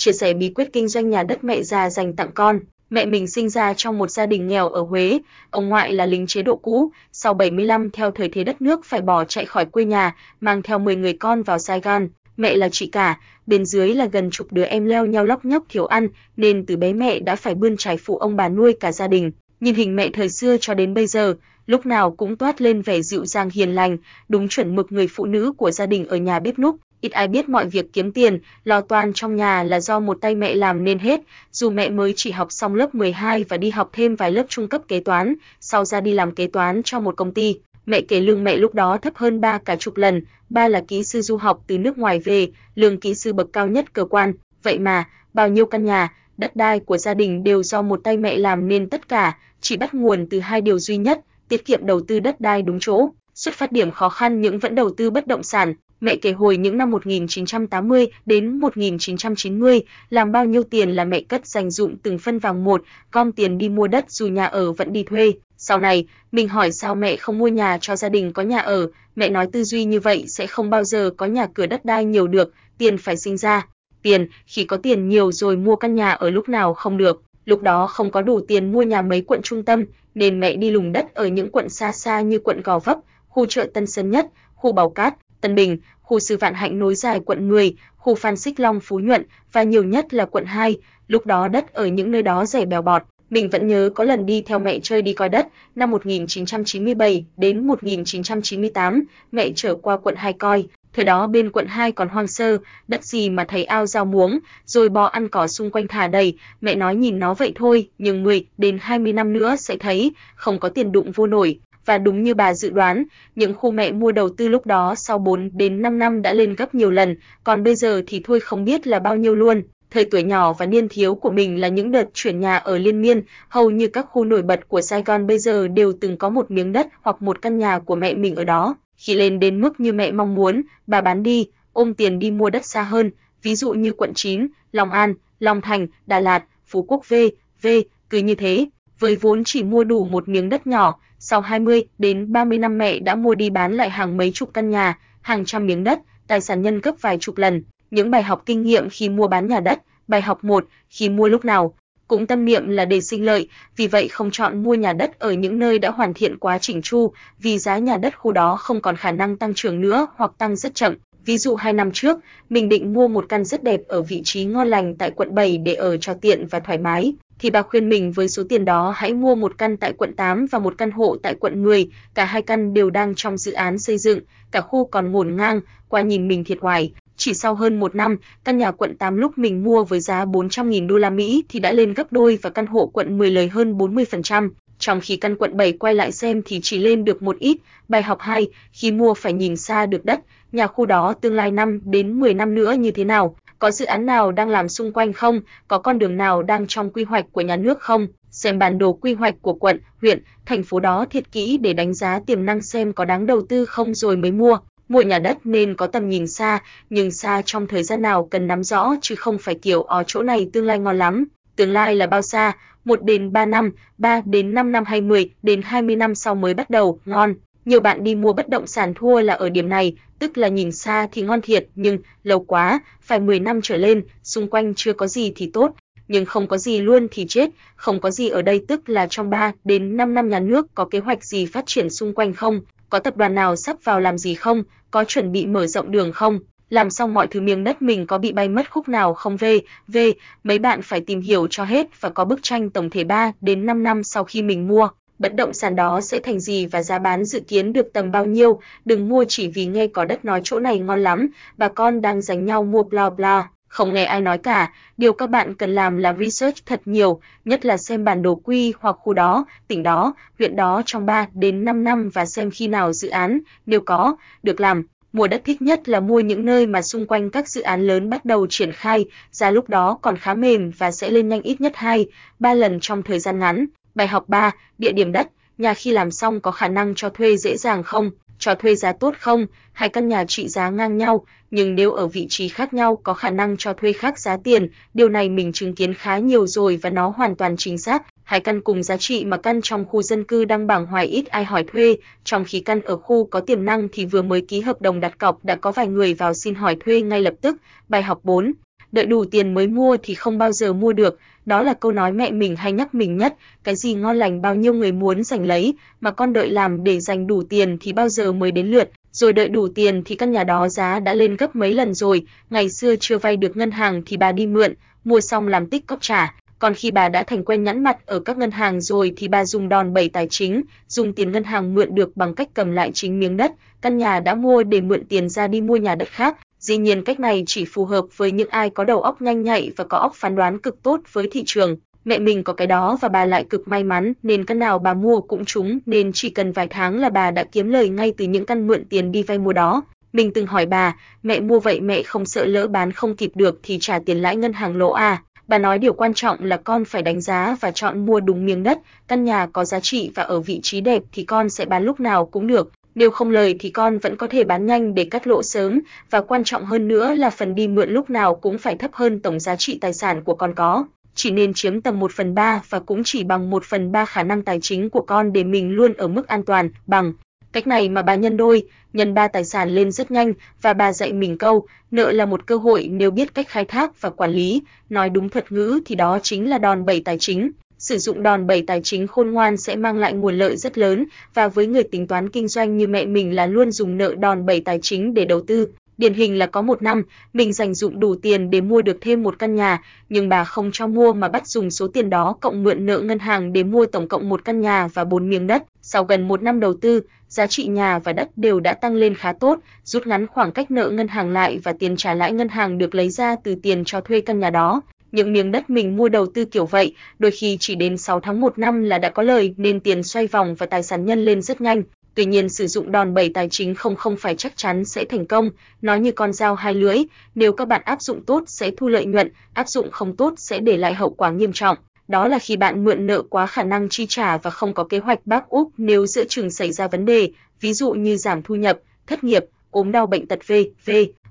chia sẻ bí quyết kinh doanh nhà đất mẹ già dành tặng con. Mẹ mình sinh ra trong một gia đình nghèo ở Huế, ông ngoại là lính chế độ cũ, sau 75 theo thời thế đất nước phải bỏ chạy khỏi quê nhà, mang theo 10 người con vào Sài Gòn. Mẹ là chị cả, bên dưới là gần chục đứa em leo nhau lóc nhóc thiếu ăn, nên từ bé mẹ đã phải bươn trải phụ ông bà nuôi cả gia đình. Nhìn hình mẹ thời xưa cho đến bây giờ, lúc nào cũng toát lên vẻ dịu dàng hiền lành, đúng chuẩn mực người phụ nữ của gia đình ở nhà bếp núc. Ít ai biết mọi việc kiếm tiền, lo toan trong nhà là do một tay mẹ làm nên hết, dù mẹ mới chỉ học xong lớp 12 và đi học thêm vài lớp trung cấp kế toán, sau ra đi làm kế toán cho một công ty. Mẹ kể lương mẹ lúc đó thấp hơn ba cả chục lần, ba là kỹ sư du học từ nước ngoài về, lương kỹ sư bậc cao nhất cơ quan, vậy mà bao nhiêu căn nhà, đất đai của gia đình đều do một tay mẹ làm nên tất cả, chỉ bắt nguồn từ hai điều duy nhất, tiết kiệm đầu tư đất đai đúng chỗ. Xuất phát điểm khó khăn những vẫn đầu tư bất động sản, mẹ kể hồi những năm 1980 đến 1990, làm bao nhiêu tiền là mẹ cất dành dụng từng phân vàng một, gom tiền đi mua đất dù nhà ở vẫn đi thuê. Sau này, mình hỏi sao mẹ không mua nhà cho gia đình có nhà ở, mẹ nói tư duy như vậy sẽ không bao giờ có nhà cửa đất đai nhiều được, tiền phải sinh ra. Tiền, khi có tiền nhiều rồi mua căn nhà ở lúc nào không được. Lúc đó không có đủ tiền mua nhà mấy quận trung tâm, nên mẹ đi lùng đất ở những quận xa xa như quận Gò Vấp, khu chợ Tân Sơn Nhất, khu Bảo Cát, Tân Bình, khu Sư Vạn Hạnh nối dài quận 10, khu Phan Xích Long Phú Nhuận và nhiều nhất là quận 2, lúc đó đất ở những nơi đó rẻ bèo bọt. Mình vẫn nhớ có lần đi theo mẹ chơi đi coi đất, năm 1997 đến 1998, mẹ trở qua quận 2 coi, thời đó bên quận 2 còn hoang sơ, đất gì mà thấy ao rau muống, rồi bò ăn cỏ xung quanh thả đầy, mẹ nói nhìn nó vậy thôi, nhưng 10 đến 20 năm nữa sẽ thấy, không có tiền đụng vô nổi. Và đúng như bà dự đoán, những khu mẹ mua đầu tư lúc đó sau 4 đến 5 năm đã lên gấp nhiều lần, còn bây giờ thì thôi không biết là bao nhiêu luôn. Thời tuổi nhỏ và niên thiếu của mình là những đợt chuyển nhà ở liên miên, hầu như các khu nổi bật của Sài Gòn bây giờ đều từng có một miếng đất hoặc một căn nhà của mẹ mình ở đó. Khi lên đến mức như mẹ mong muốn, bà bán đi, ôm tiền đi mua đất xa hơn, ví dụ như quận 9, Long An, Long Thành, Đà Lạt, Phú Quốc V, V, cứ như thế. Với vốn chỉ mua đủ một miếng đất nhỏ, sau 20 đến 30 năm mẹ đã mua đi bán lại hàng mấy chục căn nhà, hàng trăm miếng đất, tài sản nhân cấp vài chục lần. Những bài học kinh nghiệm khi mua bán nhà đất, bài học 1, khi mua lúc nào cũng tâm niệm là để sinh lợi, vì vậy không chọn mua nhà đất ở những nơi đã hoàn thiện quá chỉnh chu, vì giá nhà đất khu đó không còn khả năng tăng trưởng nữa hoặc tăng rất chậm. Ví dụ 2 năm trước, mình định mua một căn rất đẹp ở vị trí ngon lành tại quận 7 để ở cho tiện và thoải mái, thì bà khuyên mình với số tiền đó hãy mua một căn tại quận 8 và một căn hộ tại quận 10, cả hai căn đều đang trong dự án xây dựng, cả khu còn ngổn ngang, qua nhìn mình thiệt hoài. Chỉ sau hơn một năm, căn nhà quận 8 lúc mình mua với giá 400.000 đô la Mỹ thì đã lên gấp đôi và căn hộ quận 10 lời hơn 40%, trong khi căn quận 7 quay lại xem thì chỉ lên được một ít. Bài học 2, khi mua phải nhìn xa được đất, nhà khu đó tương lai 5 đến 10 năm nữa như thế nào, có dự án nào đang làm xung quanh không, có con đường nào đang trong quy hoạch của nhà nước không, xem bản đồ quy hoạch của quận, huyện, thành phố đó thiệt kỹ để đánh giá tiềm năng xem có đáng đầu tư không rồi mới mua. Mua nhà đất nên có tầm nhìn xa, nhưng xa trong thời gian nào cần nắm rõ chứ không phải kiểu ở chỗ này tương lai ngon lắm. Tương lai là bao xa? 1 đến 3 năm, 3 đến 5 năm hay 10 đến 20 năm sau mới bắt đầu ngon. Nhiều bạn đi mua bất động sản thua là ở điểm này, tức là nhìn xa thì ngon thiệt, nhưng lâu quá, phải 10 năm trở lên, xung quanh chưa có gì thì tốt, nhưng không có gì luôn thì chết, không có gì ở đây tức là trong 3 đến 5 năm nhà nước có kế hoạch gì phát triển xung quanh không, có tập đoàn nào sắp vào làm gì không, có chuẩn bị mở rộng đường không, làm xong mọi thứ miếng đất mình có bị bay mất khúc nào không về, về, mấy bạn phải tìm hiểu cho hết và có bức tranh tổng thể 3 đến 5 năm sau khi mình mua bất động sản đó sẽ thành gì và giá bán dự kiến được tầm bao nhiêu, đừng mua chỉ vì nghe có đất nói chỗ này ngon lắm, bà con đang giành nhau mua bla bla, không nghe ai nói cả, điều các bạn cần làm là research thật nhiều, nhất là xem bản đồ quy hoặc khu đó, tỉnh đó, huyện đó trong 3 đến 5 năm và xem khi nào dự án, nếu có, được làm. Mua đất thích nhất là mua những nơi mà xung quanh các dự án lớn bắt đầu triển khai, giá lúc đó còn khá mềm và sẽ lên nhanh ít nhất 2, 3 lần trong thời gian ngắn. Bài học 3, địa điểm đất, nhà khi làm xong có khả năng cho thuê dễ dàng không, cho thuê giá tốt không, hai căn nhà trị giá ngang nhau, nhưng nếu ở vị trí khác nhau có khả năng cho thuê khác giá tiền, điều này mình chứng kiến khá nhiều rồi và nó hoàn toàn chính xác. Hai căn cùng giá trị mà căn trong khu dân cư đang bảng hoài ít ai hỏi thuê, trong khi căn ở khu có tiềm năng thì vừa mới ký hợp đồng đặt cọc đã có vài người vào xin hỏi thuê ngay lập tức. Bài học 4 đợi đủ tiền mới mua thì không bao giờ mua được, đó là câu nói mẹ mình hay nhắc mình nhất, cái gì ngon lành bao nhiêu người muốn giành lấy, mà con đợi làm để dành đủ tiền thì bao giờ mới đến lượt, rồi đợi đủ tiền thì căn nhà đó giá đã lên gấp mấy lần rồi, ngày xưa chưa vay được ngân hàng thì bà đi mượn, mua xong làm tích cóp trả, còn khi bà đã thành quen nhãn mặt ở các ngân hàng rồi thì bà dùng đòn bẩy tài chính, dùng tiền ngân hàng mượn được bằng cách cầm lại chính miếng đất, căn nhà đã mua để mượn tiền ra đi mua nhà đất khác. Dĩ nhiên cách này chỉ phù hợp với những ai có đầu óc nhanh nhạy và có óc phán đoán cực tốt với thị trường. Mẹ mình có cái đó và bà lại cực may mắn nên căn nào bà mua cũng trúng nên chỉ cần vài tháng là bà đã kiếm lời ngay từ những căn mượn tiền đi vay mua đó. Mình từng hỏi bà, mẹ mua vậy mẹ không sợ lỡ bán không kịp được thì trả tiền lãi ngân hàng lỗ à? Bà nói điều quan trọng là con phải đánh giá và chọn mua đúng miếng đất, căn nhà có giá trị và ở vị trí đẹp thì con sẽ bán lúc nào cũng được. Nếu không lời thì con vẫn có thể bán nhanh để cắt lỗ sớm và quan trọng hơn nữa là phần đi mượn lúc nào cũng phải thấp hơn tổng giá trị tài sản của con có. Chỉ nên chiếm tầm 1 phần 3 và cũng chỉ bằng 1 phần 3 khả năng tài chính của con để mình luôn ở mức an toàn, bằng. Cách này mà bà nhân đôi, nhân ba tài sản lên rất nhanh và bà dạy mình câu, nợ là một cơ hội nếu biết cách khai thác và quản lý, nói đúng thuật ngữ thì đó chính là đòn bẩy tài chính. Sử dụng đòn bẩy tài chính khôn ngoan sẽ mang lại nguồn lợi rất lớn và với người tính toán kinh doanh như mẹ mình là luôn dùng nợ đòn bẩy tài chính để đầu tư. Điển hình là có một năm, mình dành dụng đủ tiền để mua được thêm một căn nhà, nhưng bà không cho mua mà bắt dùng số tiền đó cộng mượn nợ ngân hàng để mua tổng cộng một căn nhà và bốn miếng đất. Sau gần một năm đầu tư, giá trị nhà và đất đều đã tăng lên khá tốt, rút ngắn khoảng cách nợ ngân hàng lại và tiền trả lãi ngân hàng được lấy ra từ tiền cho thuê căn nhà đó. Những miếng đất mình mua đầu tư kiểu vậy, đôi khi chỉ đến 6 tháng 1 năm là đã có lời nên tiền xoay vòng và tài sản nhân lên rất nhanh. Tuy nhiên sử dụng đòn bẩy tài chính không không phải chắc chắn sẽ thành công, nó như con dao hai lưỡi, nếu các bạn áp dụng tốt sẽ thu lợi nhuận, áp dụng không tốt sẽ để lại hậu quả nghiêm trọng. Đó là khi bạn mượn nợ quá khả năng chi trả và không có kế hoạch bác úp nếu giữa chừng xảy ra vấn đề, ví dụ như giảm thu nhập, thất nghiệp, ốm đau bệnh tật v.v.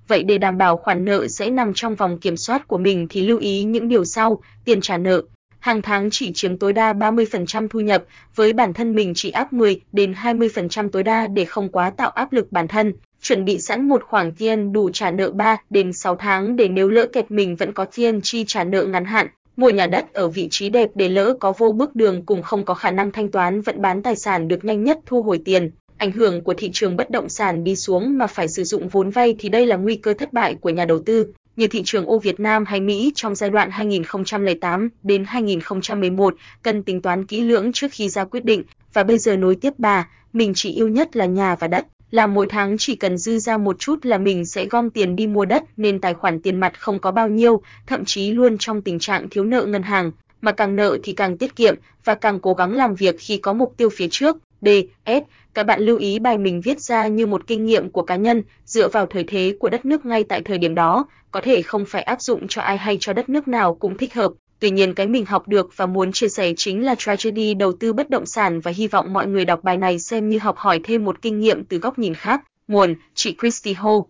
Vậy để đảm bảo khoản nợ sẽ nằm trong vòng kiểm soát của mình thì lưu ý những điều sau: tiền trả nợ, hàng tháng chỉ chiếm tối đa 30% thu nhập, với bản thân mình chỉ áp 10 đến 20% tối đa để không quá tạo áp lực bản thân. Chuẩn bị sẵn một khoản tiền đủ trả nợ 3 đến 6 tháng để nếu lỡ kẹt mình vẫn có tiền chi trả nợ ngắn hạn. Mua nhà đất ở vị trí đẹp để lỡ có vô bước đường cùng không có khả năng thanh toán vẫn bán tài sản được nhanh nhất thu hồi tiền. Ảnh hưởng của thị trường bất động sản đi xuống mà phải sử dụng vốn vay thì đây là nguy cơ thất bại của nhà đầu tư như thị trường ô Việt Nam hay Mỹ trong giai đoạn 2008 đến 2011 cần tính toán kỹ lưỡng trước khi ra quyết định. Và bây giờ nối tiếp bà, mình chỉ yêu nhất là nhà và đất, là mỗi tháng chỉ cần dư ra một chút là mình sẽ gom tiền đi mua đất nên tài khoản tiền mặt không có bao nhiêu, thậm chí luôn trong tình trạng thiếu nợ ngân hàng, mà càng nợ thì càng tiết kiệm và càng cố gắng làm việc khi có mục tiêu phía trước. D. S. Các bạn lưu ý bài mình viết ra như một kinh nghiệm của cá nhân, dựa vào thời thế của đất nước ngay tại thời điểm đó, có thể không phải áp dụng cho ai hay cho đất nước nào cũng thích hợp. Tuy nhiên cái mình học được và muốn chia sẻ chính là tragedy đầu tư bất động sản và hy vọng mọi người đọc bài này xem như học hỏi thêm một kinh nghiệm từ góc nhìn khác. Nguồn: Chị Christy Ho